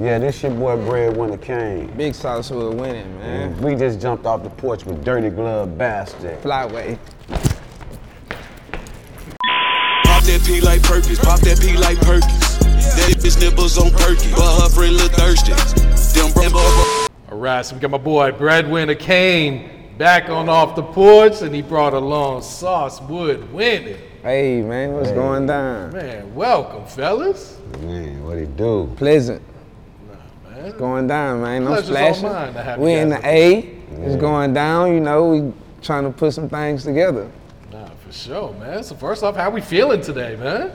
Yeah, this your boy Breadwinner Kane. Big sauce was winning, man. Mm-hmm. We just jumped off the porch with Dirty Glove Bastard. Flyway. Pop that P like Perkins, pop that P like Perkins. That bitch nipples on perky, but her friend look thirsty. Them bro- All right, so we got my boy Breadwinner Kane back on off the porch, and he brought along Sauce Woodwinnin. Hey, man, what's going down? Man, welcome, fellas. Man, what he do? Pleasant. Man. It's going down, man. No Pleasure's all splashing. mine to have We in the A. It's going down, you know. We trying to put some things together. Nah, for sure, man. So first off, how we feeling today, man?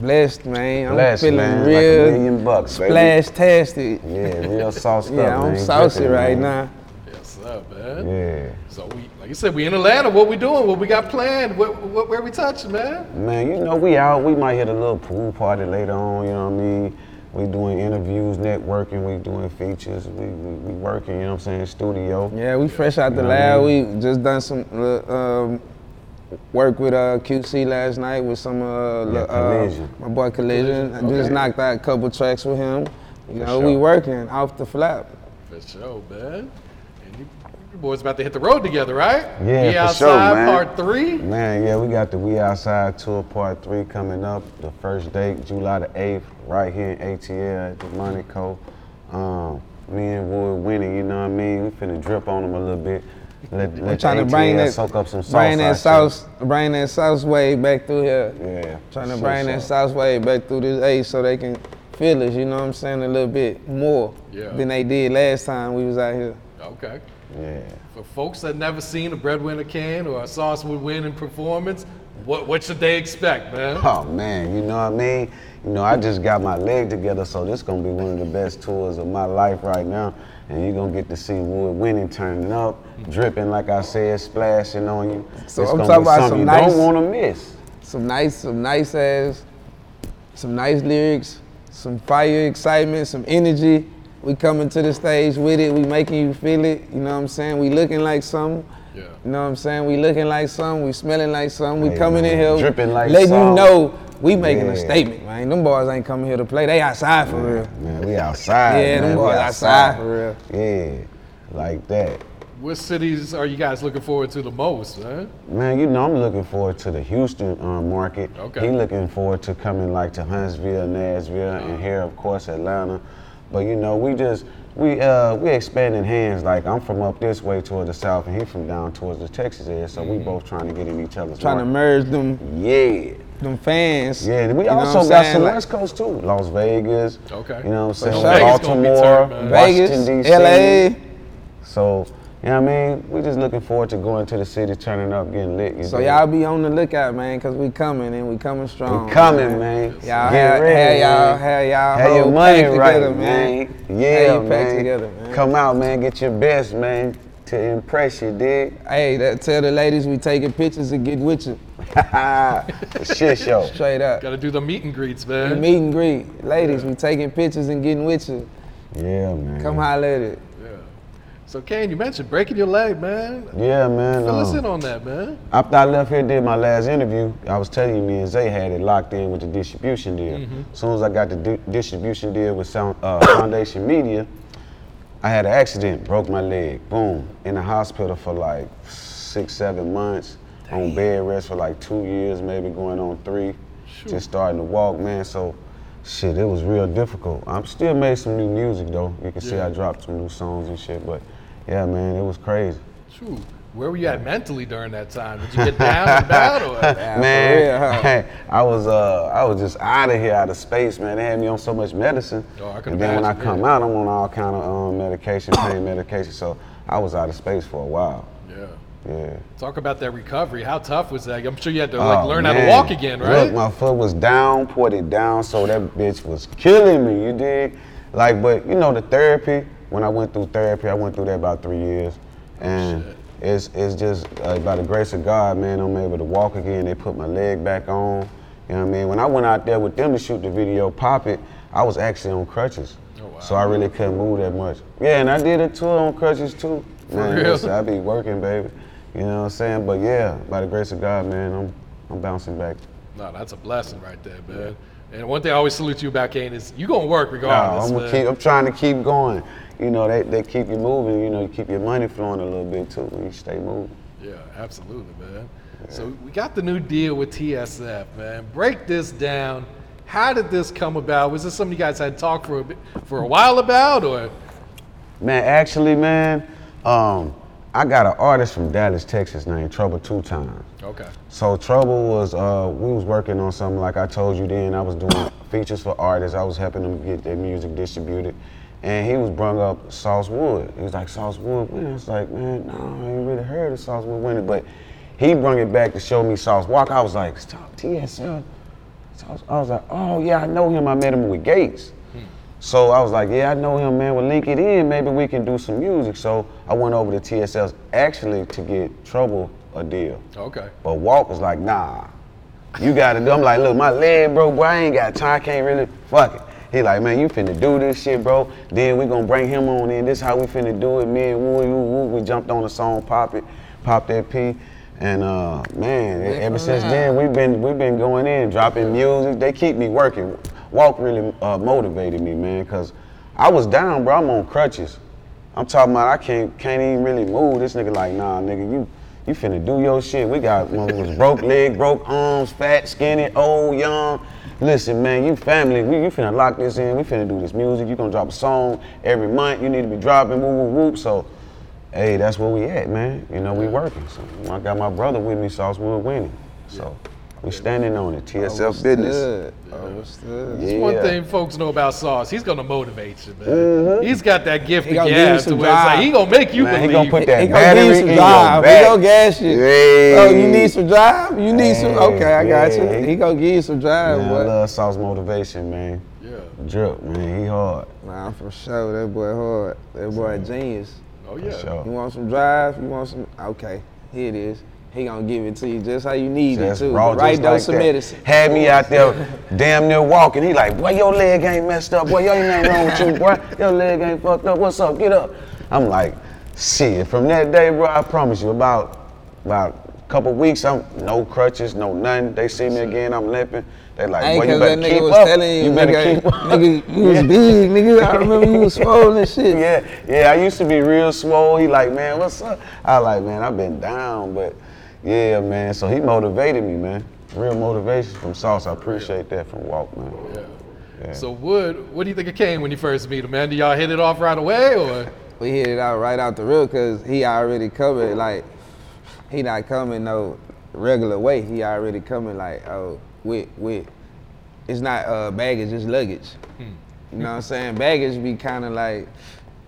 Blessed, man. I'm Blessed, feeling man. Like real a million bucks, baby. splash-tastic. Yeah, real sauced Yeah, up, I'm saucy Dripping, right man. now. Yes, up, man. Yeah. So we, like you said, we in Atlanta. What we doing? What we got planned? What, what, where we touching, man? Man, you know, we out. We might hit a little pool party later on, you know what I mean? We doing interviews, networking, we doing features, we, we, we working, you know what I'm saying, studio. Yeah, we fresh out the You know what I lab. We just done some uh, um, work with uh, QC last night with some uh, Yeah, uh, Collision. my boy Collision. I just knocked out a couple tracks with him. You For know, sure. we working off the flap. For sure, man. And you, you boys about to hit the road together, right? Yeah, we for outside sure, man. part three. Man, yeah, we got the We Outside Tour Part 3 coming up. The first date, July the 8th, right here in ATL at the Monaco. Um, me and Woodwinnin, you know what I mean? We finna drip on them a little bit. Let, I'm let trying the to bring that, soak up some sauce. bring that out sauce, bring that sauce wave back through here. Yeah. Trying to for bring sure. that sauce wave back through this A so they can feel us. You know what I'm saying? A little bit more Yeah. than they did last time we was out here. Okay. Yeah. For folks that never seen a Breadwinner Kane or a Sauce Woodwinnin performance, what what should they expect, man? Oh man, you know what I mean? You know, I just got my leg together, so this gonna be one of the best tours of my life right now. And you're gonna get to see Woodwinnin, turning up, dripping like I said, splashing on you. So it's I'm talking about some you nice- don't wanna miss. some nice, some nice ass, some nice lyrics, some fire excitement, some energy. We coming to the stage with it. We making you feel it. You know what I'm saying? We looking like something. Yeah. You know what I'm saying? We looking like something. We smelling like something. We Hey, coming in here dripping like letting salt. you know we making a statement, man. Them boys ain't coming here to play. They outside for real. Man, we outside. Yeah, them man. We boys outside for real. Yeah, like that. What cities are you guys looking forward to the most, man? Man, you know I'm looking forward to the Houston um, market. Okay. He looking forward to coming like to Huntsville, Nashville, and here of course Atlanta. But you know we just we uh we expanding hands. Like I'm from up this way toward the south, and he from down towards the Texas area. So we both trying to get in each other's Trying to merge them, Yeah. them fans. Yeah, and we You also got saying? some Like- West Coast too. Las Vegas. Okay. You know what I'm saying? sure. Vegas gonna be Baltimore, turned, man. Vegas, Washington, D.C. LA. So, you know what I mean? We just looking forward to going to the city, turning up, getting lit. You So dig? y'all be on the lookout, man, cause we coming and we coming strong. We coming, man. Y'all Get have, ready, have y'all, man. have y'all Have your money packed right, together, man. Have Yeah, your packed man. together, man. Come out, man. Get your best, man, to impress you, dig? Hey, that, tell the ladies we taking pictures and get with you. Shit show. Straight up. Got to do the meet and greets, man. The meet and greet. Ladies, we taking pictures and getting with you. Yeah, man. Come holler at it. Yeah. So, Kane, you mentioned breaking your leg, man. Yeah, man. Fill us um, in on that, man. After I left here, did my last interview, I was telling you, me and Zay had it locked in with the distribution deal. As soon as I got the di- distribution deal with Sound, uh, Foundation Media, I had an accident, broke my leg, boom, in the hospital for like six, seven months, on bed rest for like two years, maybe going on three, just starting to walk, man. So, shit, it was real difficult. I'm still made some new music though. You can see I dropped some new songs and shit, but yeah, man, it was crazy. Shoot. Where were you at mentally during that time? Did you get down and out or? man, real, huh? hey, I was uh, I was just out of here, out of space, man. They had me on so much medicine, Oh, I can and then when I come yeah. out, I'm on all kind of um, medication, pain medication. So I was out of space for a while. Yeah. Yeah. Talk about that recovery. How tough was that? I'm sure you had to like Oh, learn how to walk again, right? Look, my foot was down, put it down, so that bitch was killing me. You dig? Like, but you know the therapy. When I went through therapy, I went through that about three years, and it's it's just uh, by the grace of God, man, I'm able to walk again. They put my leg back on. You know what I mean? When I went out there with them to shoot the video, pop it, I was actually on crutches. Oh, wow. So I really couldn't move that much. Yeah, and I did a tour on crutches too. Man, real? listen, I be working, baby. You know what I'm saying? But yeah, by the grace of God, man, I'm I'm bouncing back. No, that's a blessing right there, man. And one thing I always salute you about, Kane, is you gonna work No, regardless. I'm, gonna man. keep, I'm trying to keep going. You know, they, they keep you moving. You know, you keep your money flowing a little bit too when you stay moving. Yeah, absolutely, man. So we got the new deal with TSF, man. Break this down. How did this come about? Was this something you guys had talked for a bit, for a while about, or Man, actually, man, um, I got an artist from Dallas, Texas named Trouble Two Times. okay? So Trouble was uh, we was working on something like I told you then. I was doing features for artists. I was helping them get their music distributed, and he was brung up Sauce Wood. He was like Sauce Woodwinnin. I was like, man, no, I ain't really heard of Sauce Woodwinnin, but he brung it back to show me Sauce Walk. I was like, stop TSF. Sauce. I was like, oh yeah, I know him. I met him with Gates. Hmm. So I was like, yeah, I know him, man. We'll link it in. Maybe we can do some music. So I went over to TSF's actually to get Trouble a deal. Okay. But Walk was like, nah, you gotta do. I'm like, look, my leg, bro, bro, I ain't got time, I can't really, fuck it. He like, man, you finna do this shit, bro. Then we gonna bring him on in. This how we finna do it. Me and Woo, woo, woo, we jumped on the song, pop it, pop that P. And uh, man, ever since then we've been we've been going in, dropping music. They keep me working. Walk really uh, motivated me, man, cause I was down, bro. I'm on crutches. I'm talking about I can't can't even really move. This nigga like, nah, nigga, you you finna do your shit. We got broke leg, broke arms, fat, skinny, old, young. Listen, man, you family, we, you finna lock this in. We finna do this music. You gonna drop a song every month. You need to be dropping, whoop, whoop, whoop. So, hey, that's where we at, man. You know, we working. So I got my brother with me, Sauce Woodwinnin. So we standing on it. Oh, TSF business. Good. Oh, what's one thing folks know about Sauce. He's gonna motivate you, man. Mm-hmm. He's got that gift He of gonna gab to where it's like he gonna make you Man, he gonna put that He gonna battery some in drive. your He gonna gas you. Yeah. Oh, you need some drive? You need some. Okay, I got yeah. you. He gonna give you some drive, Man, I boy. love Sauce motivation, man. yeah. Drip, man, he hard. Nah, for sure. That boy hard. That boy a genius. Oh yeah. Sure. You want some drive? You want some? Okay, here it is. He gonna give it to you just how you need Just it too. raw, right dose like of medicine. Had me out there damn near walking. He like, boy, your leg ain't messed up. Boy, you ain't nothing wrong with you, boy. Your leg ain't fucked up. What's up? Get up. I'm like, shit. From that day, bro, I promise you, about about a couple weeks, I'm no crutches, no nothing. They see me again, I'm limping. They like, boy, you better that keep nigga was up. telling you, better nigga, keep up. nigga, you was Yeah. big, nigga. I remember you was swollen and shit. Yeah, yeah, I used to be real swole. He like, man, what's up? I like, man, I've been down, but yeah, man. So he motivated me, man. Real motivation from Sauce. I appreciate that from Walk, man. Yeah. So Wood, what do you think of Kane when you first meet him, man? Do y'all hit it off right away, or We hit it out right out the real cause he already coming like he not coming no regular way. He already coming like oh with with it's not uh baggage, it's luggage. You know what I'm saying? Baggage be kind of like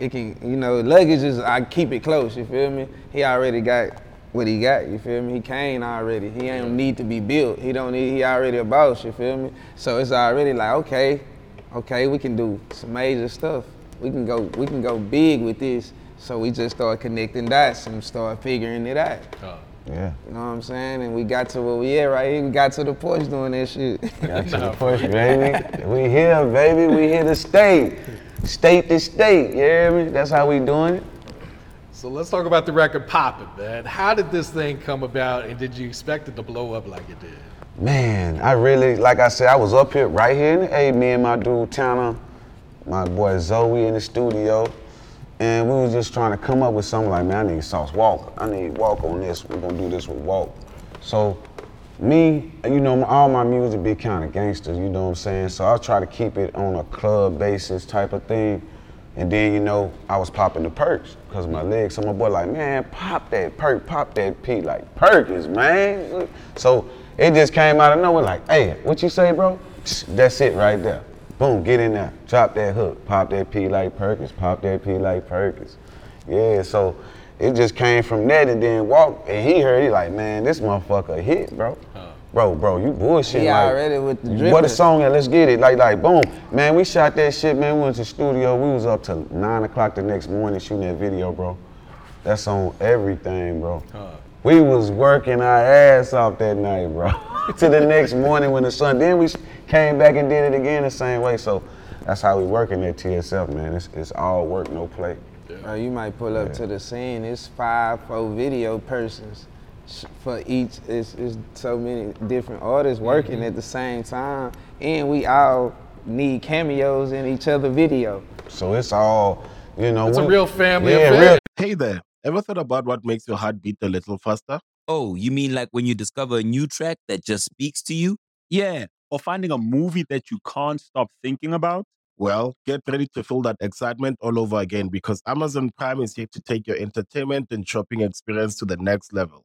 it can you know luggage is I keep it close. You feel me? He already got what he got. You feel me? He came already. He ain't need to be built. He don't need. He already a boss. You feel me? So it's already like okay, okay, we can do some major stuff. We can go. We can go big with this. So we just start connecting dots and start figuring it out. Yeah. You know what I'm saying? And we got to where we at right here. We got to the porch doing that shit. Got to the push, baby. We here, baby. We here to state. State to state. You hear me? That's how we doing it. So? Let's talk about the record popping, man. How did this thing come about, and did you expect it to blow up like it did? Man, I really, like I said, I was up here, right here in the A, me and my dude Tanner, my boy Zoe in the studio, and we was just trying to come up with something like, man, I need Sauce Walk. I need Walk on this. We're gonna do this with Walk. So, me, you know, all my music be kind of gangsters, you know what I'm saying? So I try to keep it on a club basis type of thing. And then, you know, I was popping the perks because of my legs. So my boy like, man, pop that perk, pop that P, like Perkins, man. So it just came out of nowhere like, hey, what you say, bro? That's it right there. Boom, get in there, drop that hook, pop that P like Perkins, pop that P like Perkins. Yeah, so it just came from that and then walk and he heard he like, man, this motherfucker hit, bro. Bro, bro, you bullshit. He like, already with the What a song and let's get it. Like, like, boom. Man, we shot that shit, man. We went to the studio. We was up till nine o'clock the next morning shooting that video, bro. That's on everything, bro. We was working our ass off that night, bro. to the next morning when the sun. Then we came back and did it again the same way. So that's how we working at TSF, man. It's, it's all work, no play. Or you might pull up to the scene. It's five, four video persons sh- for each. It's, it's so many different artists working Mm-hmm. at the same time, and we all need cameos in each other video. So it's all, you know. It's a real family Yeah, real. Hey there, ever thought about what makes your heart beat a little faster? Oh, you mean like when you discover a new track that just speaks to you? Yeah, or finding a movie that you can't stop thinking about. Well, get ready to feel that excitement all over again because Amazon Prime is here to take your entertainment and shopping experience to the next level.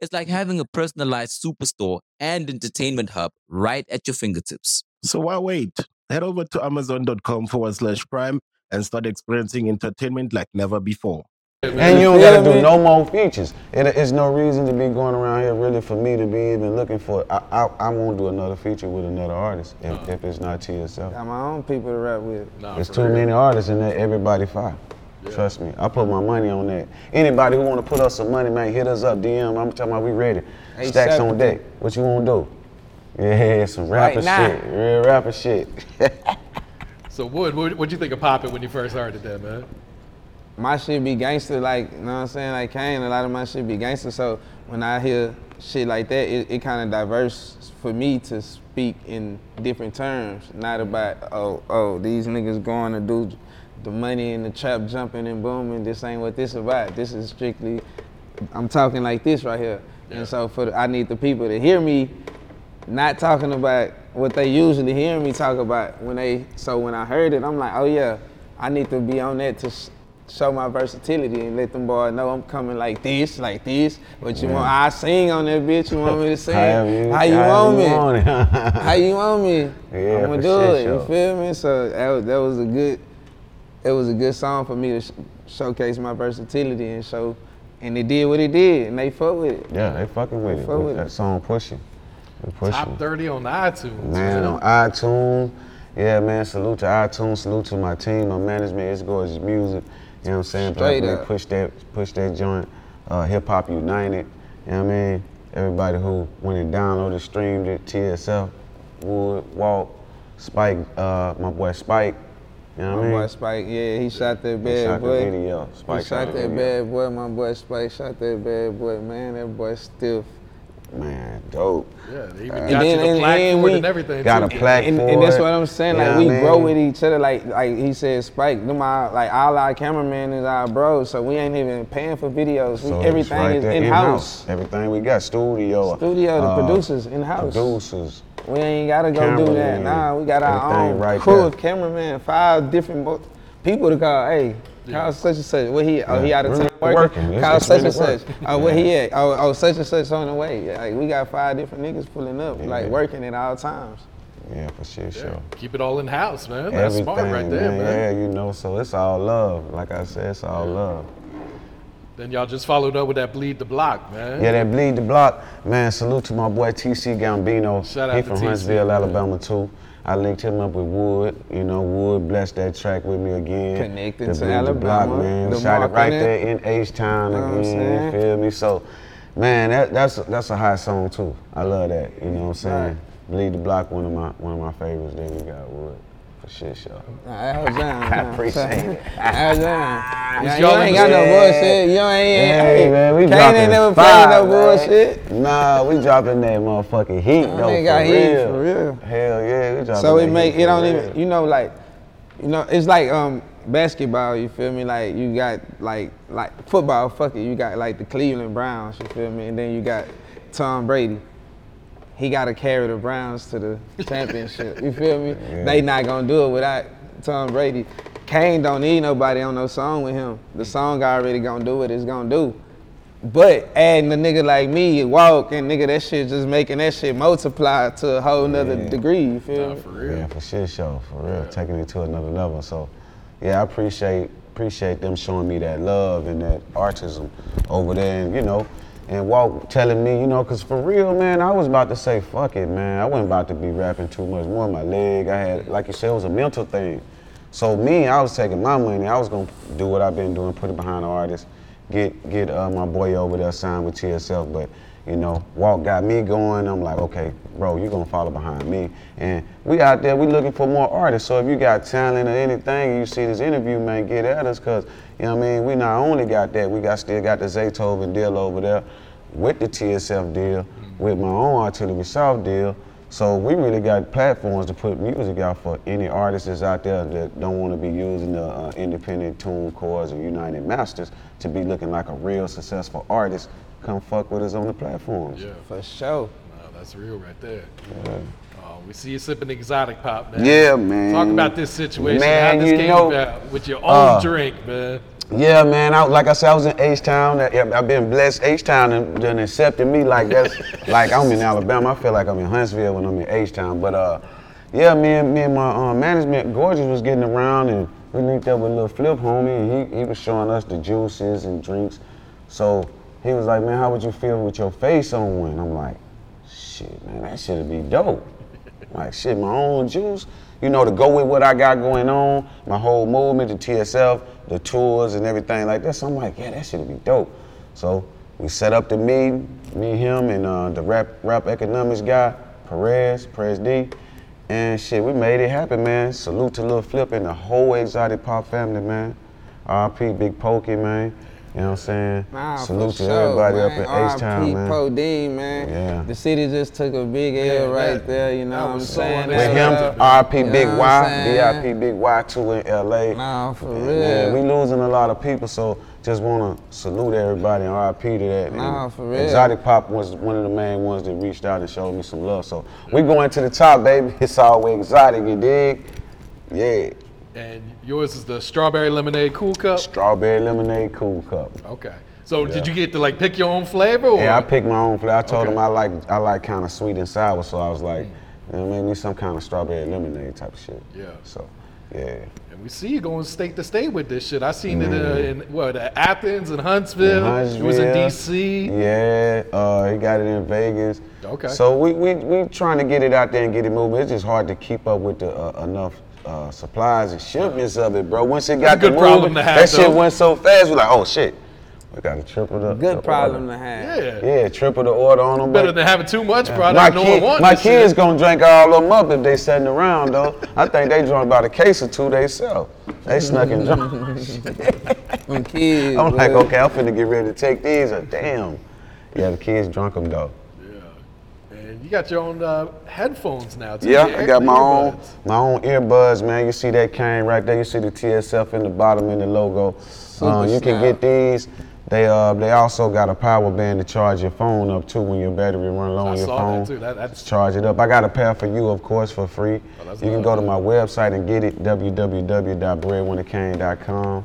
It's like having a personalized superstore and entertainment hub right at your fingertips. So why wait? Head over to amazon.com forward slash prime and start experiencing entertainment like never before. And you don't feel gotta do no more features. It, it's no reason to be going around here really for me to be even looking for. I, I, I won't do another feature with another artist if, if it's not TSF. Got my own people to rap with. Nah, There's too real. many artists and that everybody fire. Trust me, I put my money on that. Anybody who want to put us some money, man, hit us up, DM. I'm talking about we ready. Hey, Stacks Shep. on deck. What you want to do? Yeah, some rapper Right shit, real rapper shit. So, Wood, what what'd you think of Poppin' when you first heard it, then, man? my shit be gangster, like, you know what I'm saying? Like Kane, a lot of my shit be gangster. So when I hear shit like that, it, it kind of diverse for me to speak in different terms, not about, oh, oh, these niggas going to do the money and the trap jumping and booming. This ain't what this about. This is strictly, I'm talking like this right here. And so for the, I need the people to hear me not talking about what they usually hear me talk about when they so when I heard it I'm like oh yeah I need to be on that to sh- show my versatility and let them boys know I'm coming like this like this. What you want I sing on that bitch you want me to sing? However you- how you however want you me? want how you want me? Yeah, I'm gonna do it you feel me? So that was, that was a good it was a good song for me to sh- showcase my versatility and show and it did what it did and they fuck with it yeah, they fucking with it. Fuck with that it. song pushing. They pushing. Top 30 on iTunes. Man, on iTunes. Yeah, man, salute to iTunes, salute to my team, my management, it's gorgeous music. You know what I'm saying? Straight up. push that push that joint. Uh, Hip Hop United. You know what I mean? Everybody who went and downloaded, streamed it, TSF, Wood, Walt, Spike, uh, my boy Spike. You know what My I mean? boy Spike, yeah, he shot that He bad shot the boy. video. Spike he shot the that video. bad boy. My boy Spike shot that bad boy. Man, that boy stiff. Man, dope. Yeah, they even And got then- you the and- plaque and for we and everything. got too. a plaque And, for and that's what I'm saying. You Like know we what I grow with each other. Like like he said, Spike. Them our, like all our cameraman is our bros. So we ain't even paying for videos. So it's everything right is in house. Everything we got, studio. Studio, the uh, producers in house. Producers. We ain't gotta go do that. Nah, we got our everything own right crew of cameraman, five different mo- people to call. Hey, call such and such. Where he? Oh, he out of really town working. working. It's- Call it's such really and such. work. Oh, where he at? Oh, oh, such and such on the way. Like we got five different niggas pulling up, like working at all times. Yeah, for sure, Yeah, sure. keep it all in house, man. That's Everything, smart right there, man. Yeah, you know, so it's all love. Like I said, it's all love. Then y'all just followed up with that bleed the block, man. Yeah, that bleed the block, man. Salute to my boy TC Gambino. Shout out he to from TC, Huntsville, man. Alabama too. I linked him up with Wood. You know, Wood blessed that track with me again. Connected the to Bleed the Alabama, block, man. the We shot it right there in H Town I'm again. You feel me? So, man, that, that's that's a hot song too. I love that. You know what I'm saying? Right. Bleed the block, one of my one of my favorites. Then we got Wood for shit show. Nah, that was down. I appreciate it. That was down. Yeah, you ain't got no bullshit. You ain't. Hey, man, we Kane dropping ain't never fire, played no bullshit. Nah, we dropping that motherfucking heat That though. For got heat, real. for real. Hell yeah, we dropping So it make heat it don't real. even you know like you know it's like um basketball, you feel me? Like you got like like football, fuck it, you got like the Cleveland Browns, you feel me? And then you got Tom Brady. He gotta carry the Browns to the championship. You feel me? They not gonna do it without Tom Brady. Kane don't need nobody on no song with him. The song already gonna do what it's gonna do. But adding a nigga like me, walk and nigga, that shit just making that shit multiply to a whole nother Yeah. degree. You feel me? Yeah, for sure, show, for real, taking it to another level. So, yeah, I appreciate appreciate them showing me that love and that artism over there, and you know, and Walt telling me, you know, cause for real, man, I was about to say fuck it, man. I wasn't about to be rapping too much more. On my leg, I had, like you said, it was a mental thing. So me, I was taking my money. I was gonna do what I've been doing, put it behind the artist, get get uh, my boy over there signed with TSF. But you know, Walt got me going. I'm like, okay, bro, you're gonna follow behind me. And we out there, we looking for more artists. So if you got talent or anything, you see this interview, man, get at us, cause you know what I mean. We not only got that, we got still got the Zaytoven deal over there, with the TSF deal, with my own Artillery South deal. So we really got platforms to put music out for any artists out there that don't want to be using the uh, independent tune cores or United Masters to be looking like a real successful artist. Come fuck with us on the platforms. Yeah. For sure. Wow, that's real right there. Uh, we see you sipping exotic pop, man. Yeah, man. Talk about this situation. Man, how this you came know, about with your own uh, drink, man. Yeah, man. I, like I said, I was in H Town. I've been blessed. H Town and done accepted me like that's like I'm in Alabama. I feel like I'm in Huntsville when I'm in H Town. But uh, yeah, me and me and my uh, management, Gorgeous, was getting around and we linked up with Lil Flip homie, and he, he was showing us the juices and drinks. So he was like, man, how would you feel with your face on one? I'm like, shit, man, that shit'd be dope. Like shit, my own juice. You know, to go with what I got going on, my whole movement, the TSF, the tours and everything like that. So I'm like, yeah, that should be dope. So we set up the meeting, me, him, and uh, the rap rap economics guy, Perez, Perez D. And shit, we made it happen, man. Salute to Lil Flip and the whole exotic pop family, man. RP Big Pokey, man. You know what I'm saying? Nah, Salute for to sure, everybody man. up in H-Town, R.I.P. man. Podine, man. Yeah. The city just took a big L Yeah, right that- there, you know what I'm saying? With unexpected. him, RP Big what Y, saying? BIP Big Y2 in LA. Nah, for real. Yeah, we losing a lot of people, so just want to salute everybody and RIP to that. And Nah, for real. Exotic Pop was one of the main ones that reached out and showed me some love. So we going to the top, baby. It's all always exotic, you dig? Yeah. And yours is the strawberry lemonade cool cup. Strawberry lemonade cool cup. Okay. So did you get to like pick your own flavor? Or? Yeah, I picked my own flavor. I told Okay. him I like I like kind of sweet and sour, so I was like, mm. you know, maybe some kind of strawberry lemonade type of shit. Yeah. So, yeah. And we see you going state to state with this shit. I seen it uh, in what Athens and Huntsville. It was in D.C. Yeah, uh, he got it in Vegas. Okay. So we we we trying to get it out there and get it moving. It's just hard to keep up with the uh, enough uh, supplies and shipments of it, bro. Once it got That's a good problem moving, to have, that shit went so fast. We're like, oh shit, we got to triple the Good the problem order. to have. Yeah. Yeah, triple the order on them. Better than having too much product. my no kid, one my this kids shit. gonna drink all of them up if they sitting around though. I think they drunk about a case or two they sell. They snuck and drunk. When kids, I'm like, boy. okay, I'm finna get ready to take these. Or damn, yeah, the kids drunk them though. Yeah, and you got your own uh, headphones now too. Yeah, I got the my own my own earbuds, man. You see that cane right there. You see the TSF in the bottom in the logo. Uh, you can get these. They uh they also got a power band to charge your phone up too when your battery run low I on your saw phone. that too. That, that's charge it up. I got a pair for you, of course, for free. Oh, you can go to my website and get it, www.breadwinnerkane.com.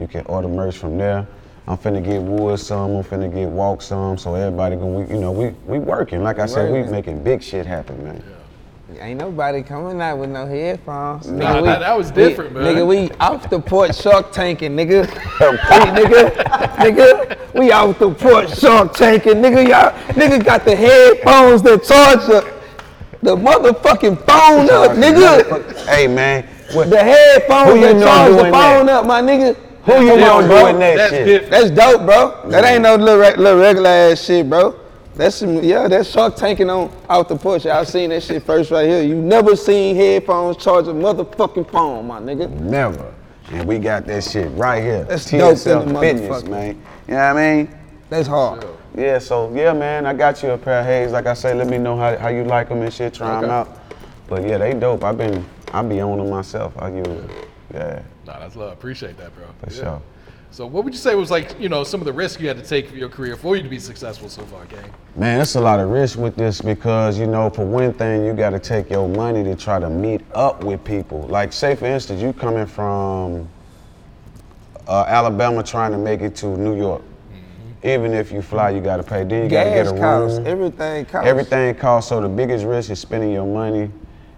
You can order merch from there. I'm finna get Wood some, I'm finna get Walk some, so everybody gonna, we, you know, we we working. Like I said, we making big shit happen, man. Ain't nobody coming out with no headphones. Nah, we- that- that was we- different, man. Nigga, we off the porch shark tanking, nigga. we, nigga, nigga, we off the porch shark tanking, nigga. Y'all, nigga got the headphones that charge the, the motherfucking phone up, nigga. Hey man, what, The headphones that charge the doing phone that? up, my nigga. who you know on, doing that that's shit? different. That's dope, bro. That ain't no little, little regular ass shit, bro. That's some, yeah, that's shark tanking on off the porch. Y'all seen that shit first right here. You never seen headphones charge a motherfucking phone, my nigga. Never. And we got that shit right here. That's dope Fitness, man. You know what I mean? That's hard. Yeah, so yeah, man, I got you a pair of Haze. Like I say, let me know how, how you like them and shit. Try them out. But yeah, they dope. I've been, I be on them myself. I use, Yeah, Nah, that's love. Appreciate that, bro. for sure. So, what would you say was like, you know, some of the risks you had to take for your career for you to be successful so far, gang? Man, it's a lot of risk with this because, you know, for one thing, you got to take your money to try to meet up with people. Like, say, for instance, you coming from uh, Alabama trying to make it to New York. Even if you fly, you got to pay. Then you got to get Gas a room. costs, everything costs. Everything costs. So the biggest risk is spending your money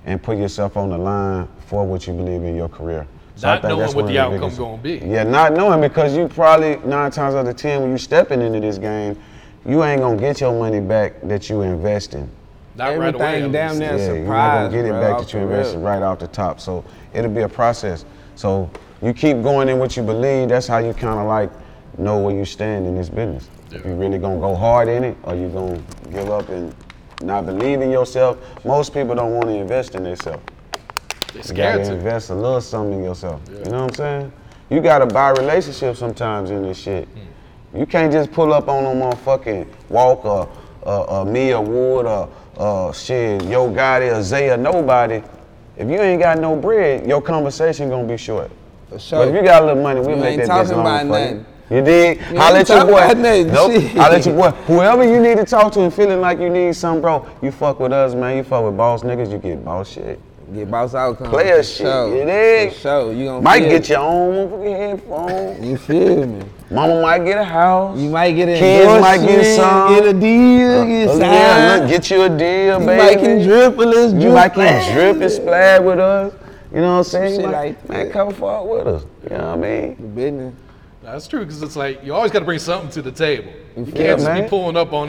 and put yourself on the line for what you believe in your career. So I Not think knowing that's what one the of outcome biggest- gonna be. Yeah, not knowing because you probably nine times out of ten when you're stepping into this game, you ain't gonna get your money back that you invest in. Not right away. Everything at damn least. near Yeah, you're not gonna get it bro, back that you invested right off the top. So it'll be a process. So you keep going in what you believe. That's how you kind of like know where you stand in this business. If you really gonna go hard in it, or you gonna give up and not believe in yourself. Most people don't want to invest in themselves. They You gotta to. invest a little something in yourself. You know what I'm saying? You gotta buy relationships sometimes in this shit. Hmm. You can't just pull up on no motherfucking walk or uh, uh, me or Wood or uh, shit, Yo Gotti or Zay or nobody. If you ain't got no bread, your conversation gonna be short. For sure. But if you got a little money, we'll You make ain't that bitch talking long about nothing. you. You dig? You Holla at your boy. about nothing. Nope. Shit. Holla at your boy. Whoever you need to talk to and feeling like you need something, bro, you fuck with us, man. You fuck with boss niggas, you get boss shit. Get boss outcome. Player for shit, Sure. you dig? For sure. You gonna Might feel get it. your own motherfucking headphones. You feel me? Mama might get a house. You might get a Kids might get endorsement, some. Get a deal. Get Uh, signed. yeah, look, get you a deal, You baby. might can drip with us. You might can fast. drip and splash with us. You know what I'm saying? shit like man, come forward with us. You know what I mean? The business. That's true because it's like you always got to bring something to the table. You Yeah, can't just be pulling up on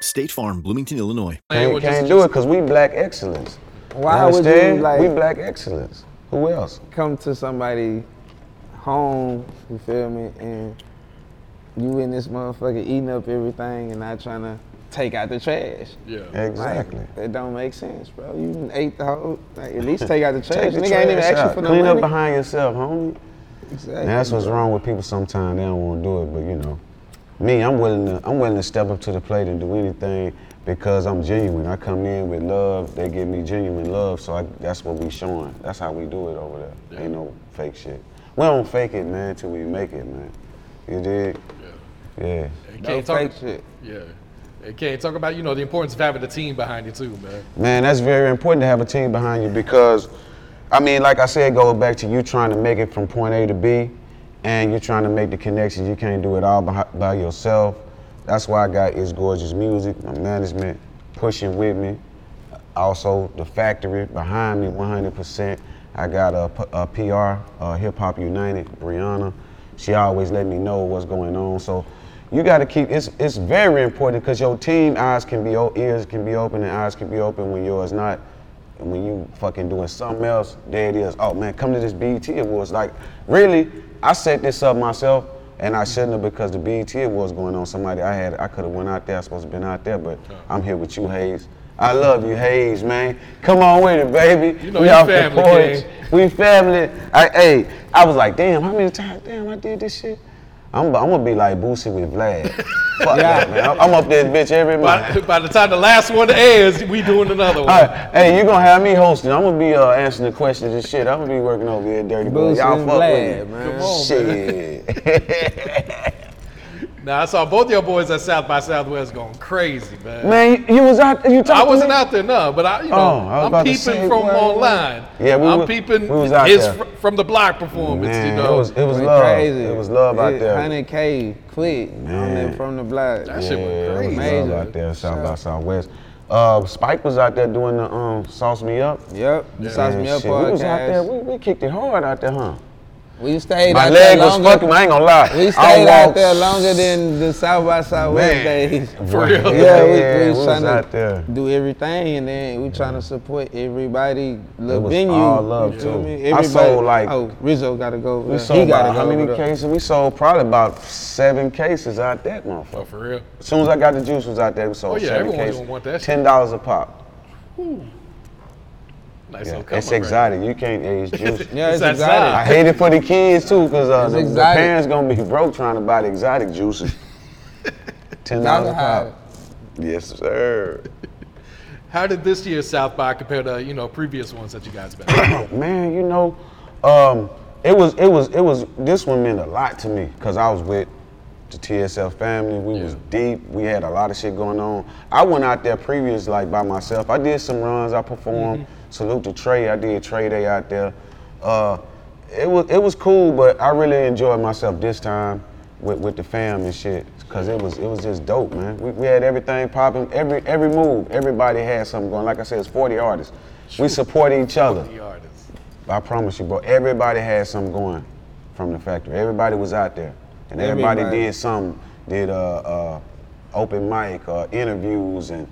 State Farm, Bloomington, Illinois. Can't, can't do it because we black excellence. Why would you understand? like we black excellence. Who else? come to somebody home? You feel me? And you in this motherfucker eating up everything and not trying to take out the trash. Yeah. Exactly. Like, that don't make sense, bro. You done ate the whole. Like, at least take out the trash. The Nigga ain't even trash ask you out. for no Clean money. up behind yourself, homie. Exactly. And that's what's wrong with people sometimes. They don't want to do it, but you know, me, I'm willing to I'm willing to step up to the plate and do anything because I'm genuine. I come in with love. They give me genuine love, so I, that's what we showing. That's how we do it over there. Ain't no fake shit. We don't fake it, man, till we make it, man. You dig? Yeah. You No can't talk, fake shit. Yeah. You can't talk about you know the importance of having a team behind you too, man. Man, that's very important to have a team behind you because, I mean, like I said, it goes back to you trying to make it from point A to B, and you're trying to make the connections. You can't do it all by, by yourself. That's why I got It's Gorgeous Music, my management pushing with me. Also, the factory behind me 100%. I got a PR, uh, Hip Hop United, Brianna. She always let me know what's going on. So you got to keep, it's, it's very important because your team eyes can be, ears can be open and eyes can be open when yours not. And when you fucking doing something else, there it is. Oh man, come to this BET Awards. Like, really, I set this up myself and I shouldn't have because the BET was going on. Somebody I had, I could have went out there, I supposed to been out there, but I'm here with you, Hayes. I love you, Hayes, man. Come on with it, baby. You know we off family, the porch. King. We family. I, hey, I was like, damn, how many times, damn, I did this shit? I'm, I'm gonna be like Boosie with Vlad. Fuck that, man. I'm, I'm up there, bitch every month. By, by the time the last one airs, we doing another one. All right, hey, you gonna have me hosting. I'm gonna be uh, answering the questions and shit. I'm gonna be working over here, dirty boy. Boosie Y'all and fuck Vlad, with me. man. Come on, shit. Now I saw both your boys at South by Southwest going crazy, man. man, you, you was out. You talked I wasn't me? out there, no, but I, you know, oh, I I'm peeping from well, online. Yeah, we I'm was- peeping we was out his there. fr- from the block performance. Man, you know, it was it was Went love. crazy. It was love out there. 100K quick on Man. that from the block. That shit went Yeah, it crazy. was Major. love out there, South by Southwest. Uh, Spike was out there doing the um, sauce me up. Yep. The Sauce Me Up shit, we was out there. We, we kicked it hard out there, huh? We stayed My out leg there was longer. fucking. I ain't gonna lie. We I stayed out there longer than the South by Southwest Man. days. For real? Yeah, we, Yeah, we we was was trying out to there. do everything, and then we trying to support everybody. It Little was venue. all love, you feel too. me? I Everybody, sold, like- oh Rizzo got to go. We uh, sold he got to about go. how many cases? We sold probably about seven cases out that Oh, for real? As soon as I got the juice was out there, we sold Oh, yeah, seven everyone cases. gonna want that. Ten dollars a pop. Nice Yeah, little it's up right exotic. You can't age juice. Yeah, it's that exotic. side. I hate it for the kids too, cause uh, the, the exotic. parents gonna be broke trying to buy the exotic juices. Ten dollars a pop. Yes, sir. How did this year's South by compare to you know previous ones that you guys been? Man, you know, um, it was it was it was this one meant a lot to me because I was with the TSF family. We was deep. We had a lot of shit going on. I went out there previous like by myself. I did some runs. I performed. Salute to Trey. I did Trey Day out there. Uh, it was it was cool, but I really enjoyed myself this time with, with the fam and shit. Cause it was it was just dope, man. We, we had everything popping, every every move, everybody had something going. Like I said, it's 40 artists. We support each other. The artists. I promise you, bro. Everybody had something going from the factory. Everybody was out there, and everybody, Everybody. did something. Did uh, uh, open mic, uh, interviews, and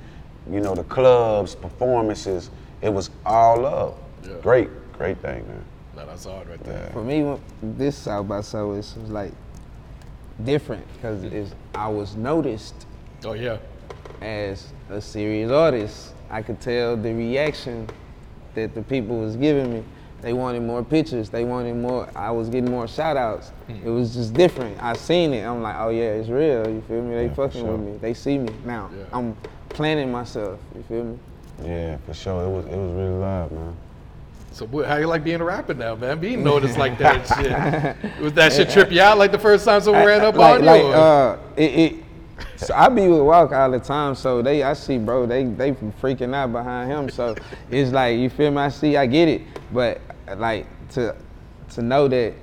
you know the clubs, performances. It was all love. Yeah. Great, great thing, man. No, that's hard right there. For me, this South by Southwest was like different because I was noticed Oh yeah. as a serious artist. I could tell the reaction that the people was giving me. They wanted more pictures. They wanted more. I was getting more shout outs. Hmm. It was just different. I seen it. I'm like, oh yeah, it's real. You feel me? They Yeah, fucking sure. with me. They see me now. Yeah. I'm planning myself. You feel me? Yeah, for sure. It was it was really live, man. So how you like being a rapper now, man? Being noticed like that shit. Was that shit trip you out like the first time someone ran up like, on like, you? or- uh, it, it, so I be with Walk all the time, so they, I see, bro, they, they from freaking out behind him. So it's like, you feel me? I see, I get it, but like to, to know that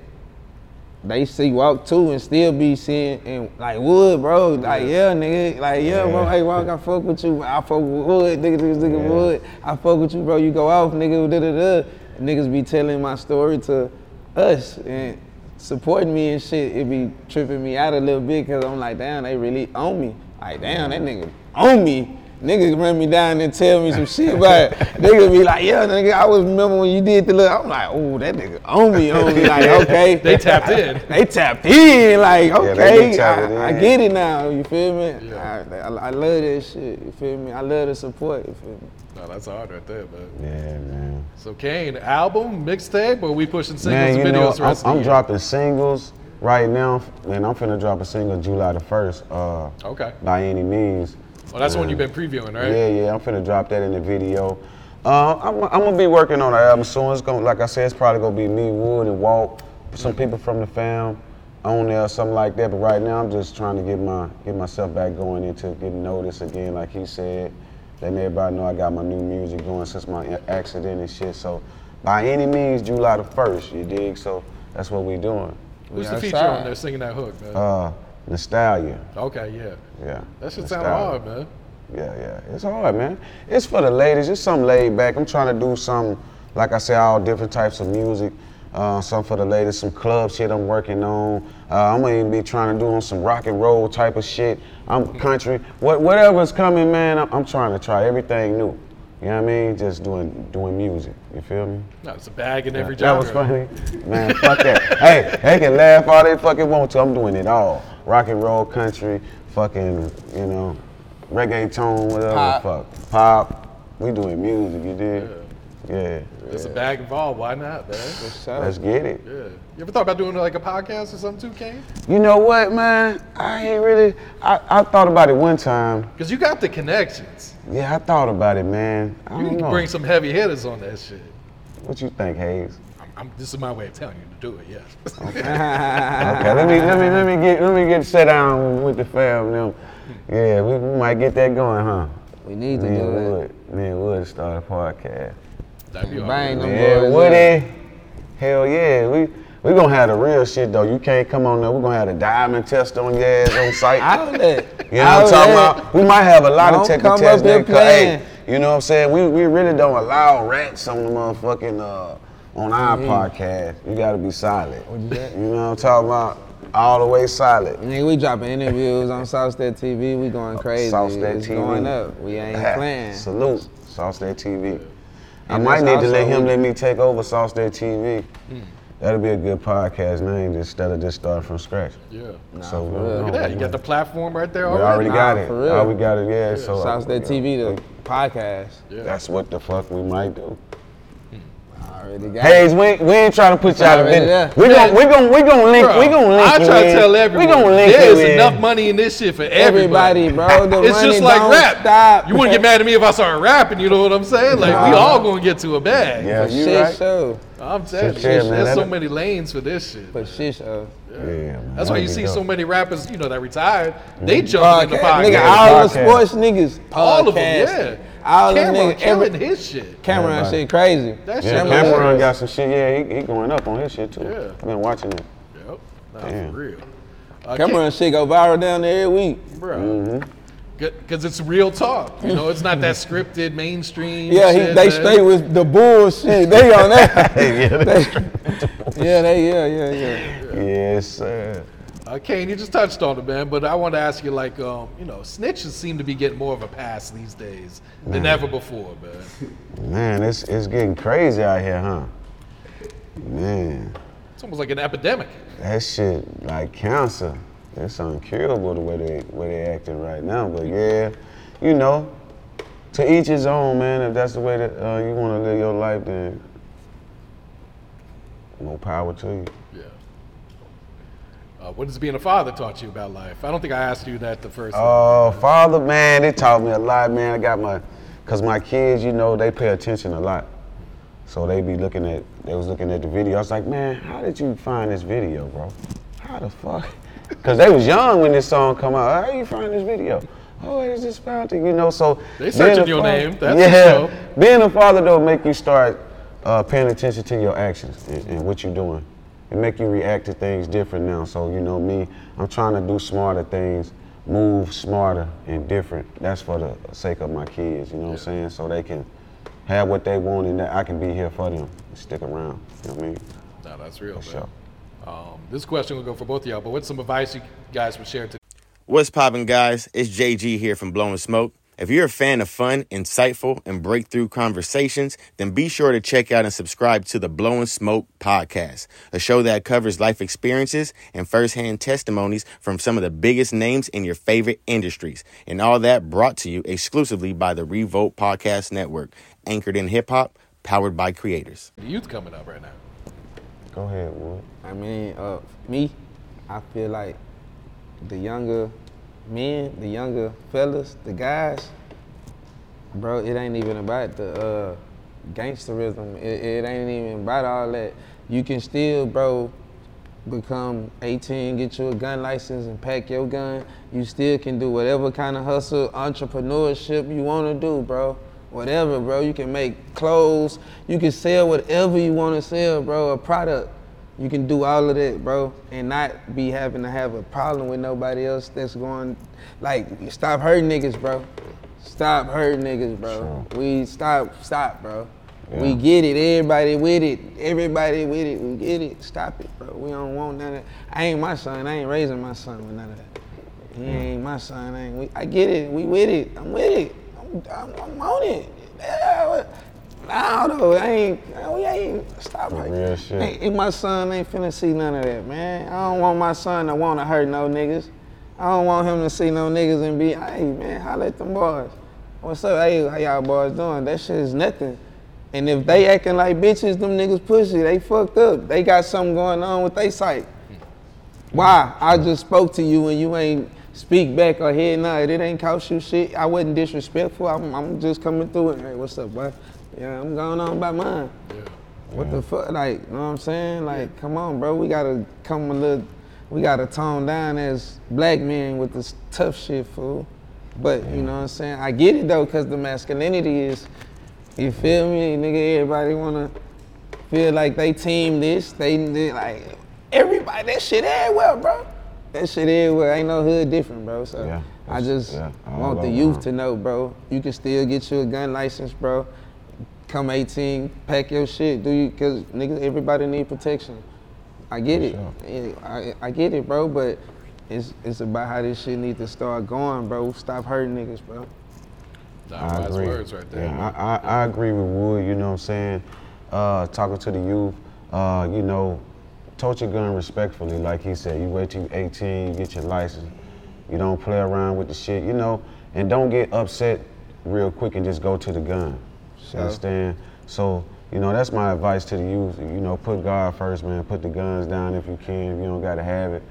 they see Walk too and still be seeing and like Wood, bro, like yeah, nigga, like yeah, bro, hey Walk, I fuck with you, I fuck with Wood, nigga, nigga, nigga, Yeah. Wood, I fuck with you, bro, you go off, nigga, da da da. Niggas be telling my story to us and supporting me and shit. It be tripping me out a little bit because I'm like, damn, they really own me. Like, damn, that nigga own me. Niggas run me down and tell me some shit, but niggas be like, yeah, nigga, I was remember when you did the look. I'm like, oh, that nigga own me, own me. Like, okay. They tapped in. They tapped in, like, okay, be tapping I, I get it now, you feel me? Yeah. I, I, I love that shit, you feel me? I love the support, you feel me? no, that's hard right there, man. Yeah, man. So Kane, album, mixtape, or we pushing singles Man, and you know, videos the I'm, rest of I'm dropping singles right now, and I'm finna drop a single July the first. Uh, Okay. By any means. Well, that's the one you've been previewing, right? Yeah, yeah, I'm finna drop that in the video. Uh, I'm, I'm gonna be working on an album soon. It's gonna, like I said, it's probably gonna be me, Wood, and Walt, some people from the fam on there, something like that. But right now, I'm just trying to get my get myself back going into getting noticed again, like he said. Letting everybody know I got my new music going since my accident and shit. So, by any means, July the first, you dig? So that's what we doing. Who's We the feature on there singing that hook, man? Uh, nostalgia. okay, yeah. Yeah. That should sound hard, man. Yeah, yeah. It's hard, man. It's for the ladies. It's something laid back. I'm trying to do some, like I said, all different types of music. Uh, some for the ladies, some club shit I'm working on. Uh, I'm gonna even be trying to do on some rock and roll type of shit. I'm country. What, whatever's coming, man. I'm, I'm trying to try everything new. You know what I mean? Just doing doing music. You feel me? No, it's a bag in every job. That was funny. Man, fuck that. Hey, they can laugh all they fucking want to. I'm doing it all. Rock and roll, country, fucking, you know, reggaeton, whatever Pop. the fuck. Pop. We doing music, you did? Yeah. There's a bag involved. Why not, man? Let's get it. Yeah. You ever thought about doing like a podcast or something too, Kane? You know what, man? I ain't really, I, I thought about it one time. Because you got the connections. Yeah, I thought about it, man. I You don't can know. bring some heavy hitters on that shit. What you think, Hayes? I'm, I'm, this is my way of telling you to do it, yes. Okay, let me let me let me get let me get set down with the fam. Them. Yeah, we, we might get that going, huh? we need to Me do and it. Wood, me and Wood start a podcast. That'd be Bang hard. them Yeah, boys Woody. Hell yeah, we we gonna have the real shit though. You can't come on there. We're gonna have the diamond test on your ass on site. Outlet. You know what I'm talking about? We might have a lot of Don't technical come up tests here there, 'cause, hey, playing. you know what I'm saying? We, we really don't allow rats on the motherfucking uh on our Mhm. podcast, you gotta be solid. What'd you? You know what I'm talking about? All the way solid. Nigga, we dropping interviews on Southstate TV. We going crazy. Southstate it's TV. going up. We ain't playing. Salute, Southstate TV. I might need to let him let me take over Southstate TV. Hmm. That'll be a good podcast name instead of just starting from scratch. Yeah. so for we- real. Look at that. You got the platform right there already? We already. already got it. for real. Oh, we got it. Yeah. So uh, Southstate TV, the podcast. Yeah. That's what the fuck we might do. Already got Hayes, we, ain't- we ain't trying to put you out of Already business. there. We gon' we gon' we gon' link Bro, we gon' link I you try to in. tell everyone. We gon' link There's in. enough money in this shit for everybody. Everybody, bro. The it's money just like don't rap. stop. You wouldn't get mad at me if I started rapping. You know what I'm saying? Like we all gonna get to a bag. Yeah, For you shit right. show. I'm telling you, Shit, man, there's so many lanes for this shit. For shit show. Yeah, man, That's why you see be so many rappers, you know, that retired. They mm-hmm. jump in the Podcast. podcast. Nigga, all the Podcast. sports niggas. All of them, yeah. All them Cameron niggas. killing Every, his shit. Cameron Everybody. shit crazy. That Yeah, shit. Cameron was- got some shit. Yeah, he, he going up on his shit too. Yeah. I've been watching it. Yep. Nah, Damn. for real. Uh, Cameron shit go viral down there every week. bro. Mm-hmm. Because it's real talk. You know, it's not that scripted mainstream. Yeah, he, shit, they man. straight with the bullshit. They on that. yeah, They- yeah, they yeah yeah yeah. yes, sir. Uh, Kane, you just touched on it, man. But I want to ask you, like, um, you know, snitches seem to be getting more of a pass these days than ever before, man. Man, it's it's getting crazy out here, huh? Man, It's almost like an epidemic. that shit like cancer. It's uncurable the way they way they acting right now. But yeah, you know, to each his own, man. If that's the way that uh, you want to live your life, then more power to you. Yeah. Uh, what has being a father taught you about life? I don't think I asked you that the first. time. Oh, father, man, they taught me a lot, man. I got my, cause my kids, you know, they pay attention a lot. So they be looking at, they was looking at the video. I was like, man, how did you find this video, bro? How the fuck? Cause they was young when this song come out. How you find this video? Oh, it's just found it, you know. So They searching your father- name, that's yeah. Being a father though make you start uh, paying attention to your actions and, and what you're doing. It make you react to things different now. So you know me, I'm trying to do smarter things, move smarter and different. That's for the sake of my kids. You know what I'm saying? So they can have what they want and that I can be here for them and stick around. You know what I mean? No, that's real, For sure. Um, this question will go for both of y'all, but what's some advice you guys would share to What's poppin', guys? It's JG here from Blowing Smoke. If you're a fan of fun, insightful, and breakthrough conversations, then be sure to check out and subscribe to the Blowing Smoke podcast, a show that covers life experiences and firsthand testimonies from some of the biggest names in your favorite industries. And all that brought to you exclusively by the Revolt Podcast Network, anchored in hip hop, powered by creators. the youth coming up right now? Go ahead, Wood. I mean, uh, me, I feel like the younger men, the younger fellas, the guys, bro, it ain't even about the uh, gangsterism. It, it ain't even about all that. You can still, bro, become 18, get you a gun license and pack your gun. You still can do whatever kind of hustle, entrepreneurship you want to do, bro. Whatever, bro. You can make clothes. You can sell whatever you want to sell, bro. A product. You can do all of that, bro, and not be having to have a problem with nobody else that's going. Like, stop hurting niggas, bro. Stop hurting niggas, bro. We stop, stop, bro. We get it. Everybody with it. Everybody with it. We get it. Stop it, bro. We don't want none of that. I ain't my son. I ain't raising my son with none of that. He ain't my son. I ain't. We, I get it. We with it. I'm with it. I'm, I'm, I'm on it. Nah, though, I ain't. Oh, we ain't. Stop right. Real shit. Ain't, and my son ain't finna see none of that, man. I don't want my son to want to hurt no niggas. I don't want him to see no niggas and be, hey, man, holla at them boys. What's up? Hey, how y'all boys doing? That shit is nothing. And if they acting like bitches, them niggas pussy, they fucked up. They got something going on with they sight. Why? I just spoke to you and you ain't speak back or head nod. It ain't cost you shit. I wasn't disrespectful. I'm, I'm just coming through it. Hey, what's up, boy? Yeah, I'm going on by mine. What the fuck? Like, you know what I'm saying? Like, come on, bro. We gotta come a little, we gotta tone down as black men with this tough shit, fool. But, you know what I'm saying? I get it though, cause the masculinity is, you feel me? Nigga, everybody wanna feel like they team this, they, they like, everybody, that shit everywhere, bro. That shit everywhere. Ain't no hood different, bro. So Yeah, I just yeah, all want the youth to know, bro. You can still get you a gun license, bro. Come 18, pack your shit. Do you? Cause niggas, everybody need protection. I get it. Yeah, I, I get it, bro. But it's it's about how this shit need to start going, bro. Stop hurting niggas, bro. Nah, wise words right there. Yeah, I, I, I agree with Wood, you know what I'm saying? Uh, talking to the youth, uh, you know, tote your gun respectfully, like he said. You wait till you 18, you get your license. You don't play around with the shit, you know, and don't get upset real quick and just go to the gun. You understand? So, you know, that's my advice to the youth. You know, put God first, man. Put the guns down if you can, if you don't gotta have it.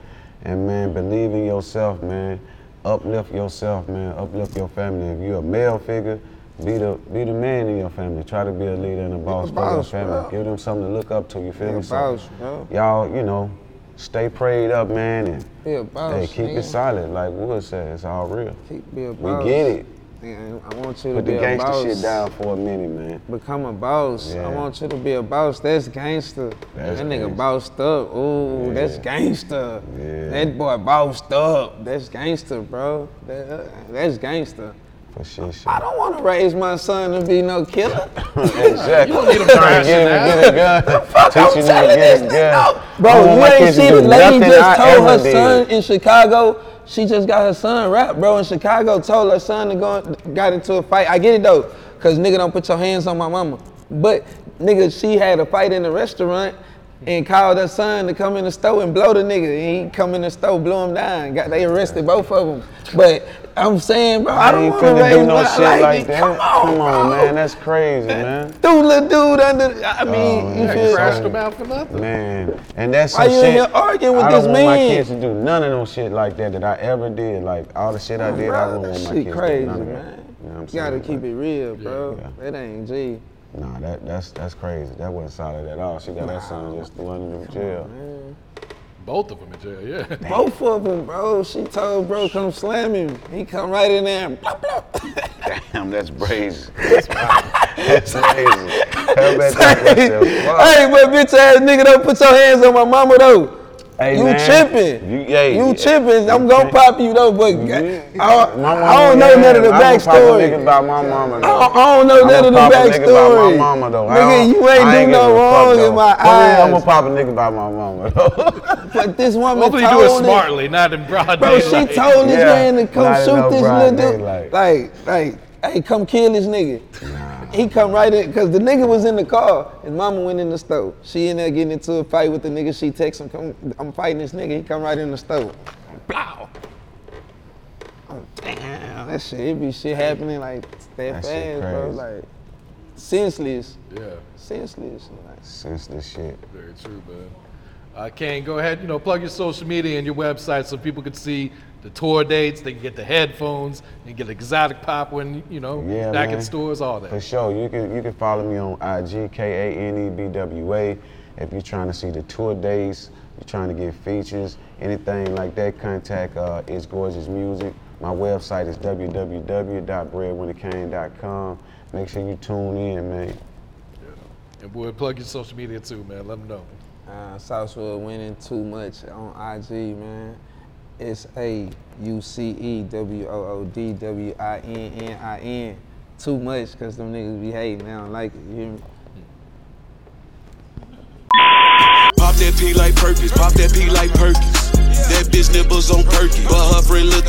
And man, believe in yourself, man. Uplift yourself, man. Uplift your family. If you're a male figure, be the be the man in your family. Try to be a leader and a boss for your family. bro. Give them something to look up to. You feel Be me? So, boss, bro. y'all, you know, stay prayed up, man, and Be a boss, hey, keep nigga. it solid. Like Wood said, it's all real. Keep be a We get it. Nigga, I want you to Put be the a gangster boss. shit down for a minute, man. Become a boss. Yeah. I want you to be a boss. That's gangster. That's that nigga gangster. bossed up. Ooh, that's gangster. Yeah. That boy bossed up. That's gangster, bro. That, uh, that's gangster. For sure, shit. I don't want to raise my son to be no killer. exactly. You don't need him Trying to get him to get a gun. Fuck, I'm Teach to telling get this a nigga. gun. No. Bro, want you my ain't kids to see the lady just told her son in Chicago. She just got her son wrapped, bro. In Chicago, told her son to go got into a fight. I get it though, cause nigga don't put your hands on my mama. But nigga, she had a fight in the restaurant and called her son to come in the store and blow the nigga. And he come in the store, blew him down. Got they arrested both of them. But I'm saying, bro, I I don't ain't want to finna raise do no my shit like, like that. Come on, bro. man. That's crazy, man. Dude, little dude under. I oh, mean, Oh, you man. feel? Crashed him out for nothing. Man, and that's Why some you in shit. here arguing with I this don't want my kids to do none of no shit like that that I ever did. Like all the shit I did, I Bro, don't want my shit kids crazy, to do none of that. man. You know what I'm You gotta keep it real, bro. Yeah. That ain't G. Nah, that that's that's crazy. That wasn't solid at all. She got that son just the one in jail. Both of them in jail, yeah. Both of them, bro. She told bro come slam him. He come right in there and blah, blah. Damn, that's brazen. That's crazy. Hell, man, that's myself. Fuck. hey, but bitch ass nigga, don't put your hands on my mama though. Hey, you man. tripping. You, hey, You yeah. tripping. I'm gonna pop you though, but I, My I mama, don't know yeah, none of the I'ma pop a nigga backstory. about my mama I don't, I don't know I'ma none of the pop a nigga about backstory. my mama though. Nigga, you ain't I do no a fuck, wrong in my For real, I'ma pop a nigga about my mama though. But this woman Hopefully you told do it it- smartly, not in broad Bro, she told this Yeah, man to come shoot this broad little dude. Like, like, hey, come kill this nigga. He come right in, cause the nigga was in the car. His mama went in the store. She in there getting into a fight with the nigga. She texts him, come, I'm fighting this nigga. He come right in the store. Blow. Oh, damn, that shit, it be shit happening like that, That shit fast, bro. Like, senseless. Yeah, Senseless. Like, Senseless shit. very true, man. Uh, Kane, go ahead, you know, plug your social media and your website so people can see the tour dates, they can get the headphones, and get exotic pop when, you know, Yeah, back man. in stores, all that. For sure. You can you can follow me on IG K A N E B W A. If you're trying to see the tour dates, you're trying to get features, anything like that, contact uh, It's Gorgeous Music. My website is www.breadwinnerkane.com. Make sure you tune in, man. Yeah. And boy, plug your social media too, man. Let them know. Uh, Sauce Woodwinnin too much on IG, man. S A U C E W O O D W I N N I N. Too much, cause them niggas be hating. They don't like it. You hear me? Pop that P like Perkins, pop that P like Perkins. That bitch nipples on perky, but her friend look